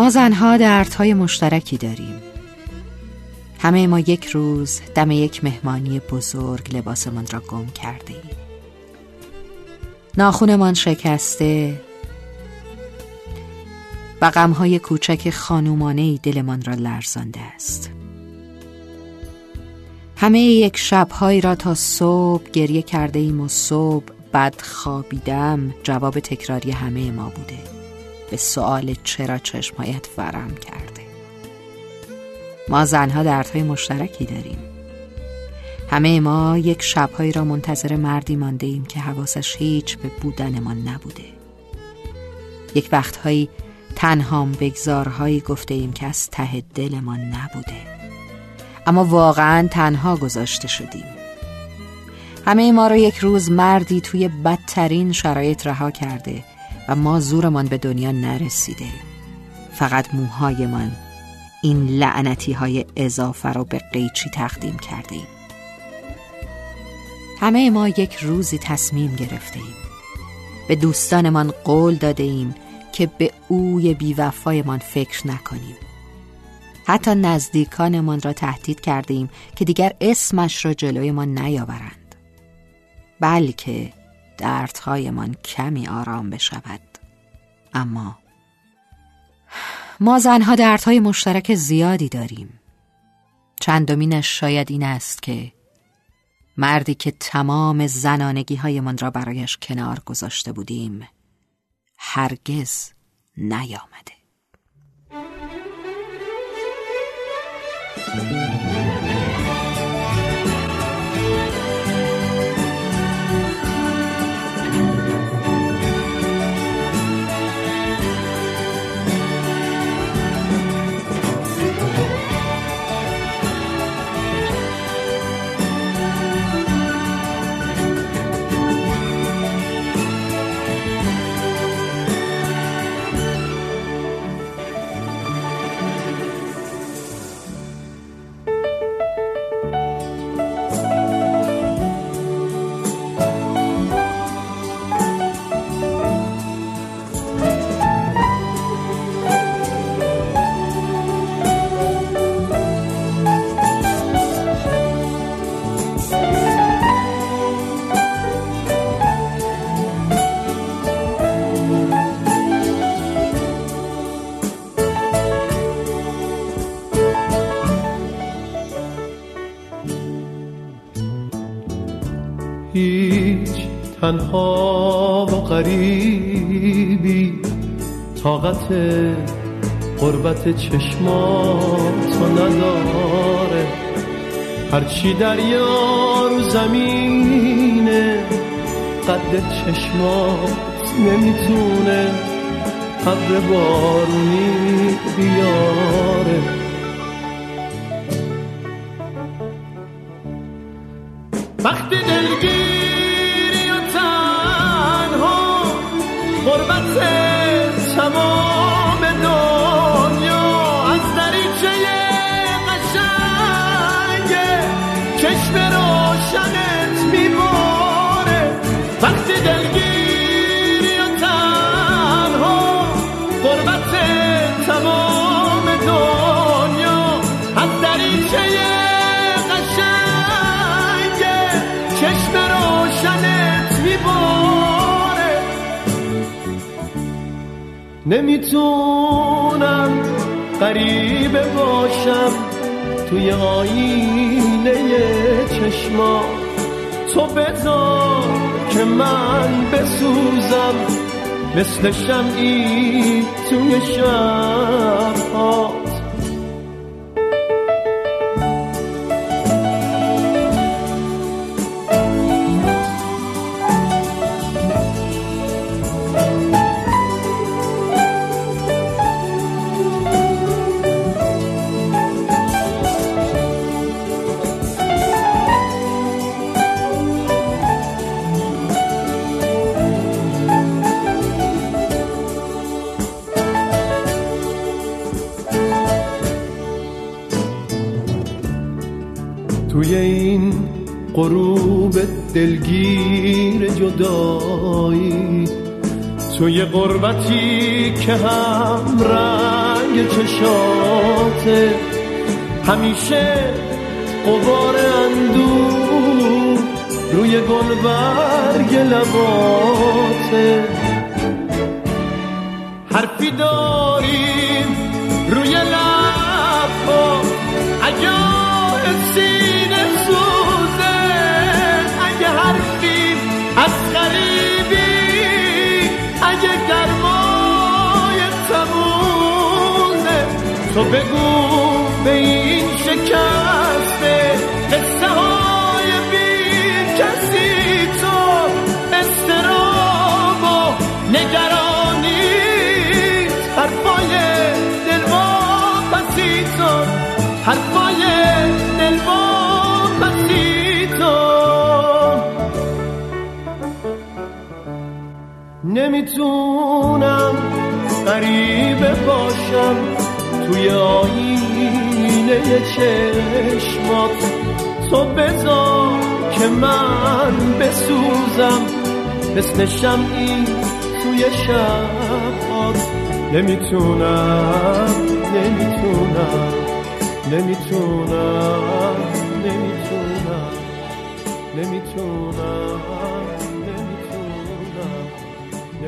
ما زنها دردهای مشترکی داریم. همه ما یک روز دم یک مهمانی بزرگ لباسمان را گم کرده ایم ناخونمان شکسته و غمهای کوچک خانومانه دلمان را لرزانده است. همه یک شبهایی را تا صبح گریه کرده ایم و صبح بد خوابیدم جواب تکراری همه ما بوده. به سوال چرا چشمایت ورم کرده. ما زنها دردهای مشترکی داریم. همه ما یک شبهایی را منتظر مردی مانده ایم که حواسش هیچ به بودنمان نبوده. یک وقتهایی تنهام بگذارهایی گفته ایم که از ته دلمان نبوده. اما واقعا تنها گذاشته شدیم. همه ما را یک روز مردی توی بدترین شرایط رها کرده و ما زورمان به دنیا نرسیده. فقط موهایمان این لعنتی های اضافه رو به قیچی تقدیم کرده ایم. همه ما یک روزی تصمیم گرفته ایم به دوستانمان قول داده ایم که به اوی بیوفایمان فکر نکنیم. حتی نزدیکانمان را تهدید کرده ایم که دیگر اسمش را جلوی ما نیاورند. بلکه دردهایمان کمی آرام بشود. اما ما زنها دردهای مشترک زیادی داریم. چندمینش شاید این است که مردی که تمام زنانگی های من را برایش کنار گذاشته بودیم هرگز نیامده. هیچ تنها و غریبی. طاقت قربت چشماتو نداره. هرچی دریا رو زمینه قد چشمات نمی‌تونه حبر بارونی بیاره. وقتی دلگیری نمی‌تونم قریب باشم توی آینه چشما. تو بذار که من بسوزم مثل شمعی توی شبها غروب دلگیر جدایی. توی قربتی که هم رنگ چشاته همیشه قبار اندو روی گلبرگ لباته حرفی داریم روی لبها غریبی اگه گرمای تموزه تو بگو به این شکسته قصه های بی کسی تو استراب و نگرانی. حرفای دل پسی تو حرفای نمی‌تونم غریبه باشم توی آینه چشمات. تو بذار که من بسوزم مثل شمعی توی شبات نمی‌تونم نمی‌تونم نمی‌تونم نمی‌تونم نمی‌تونم.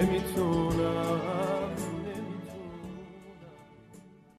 نمی‌تونم.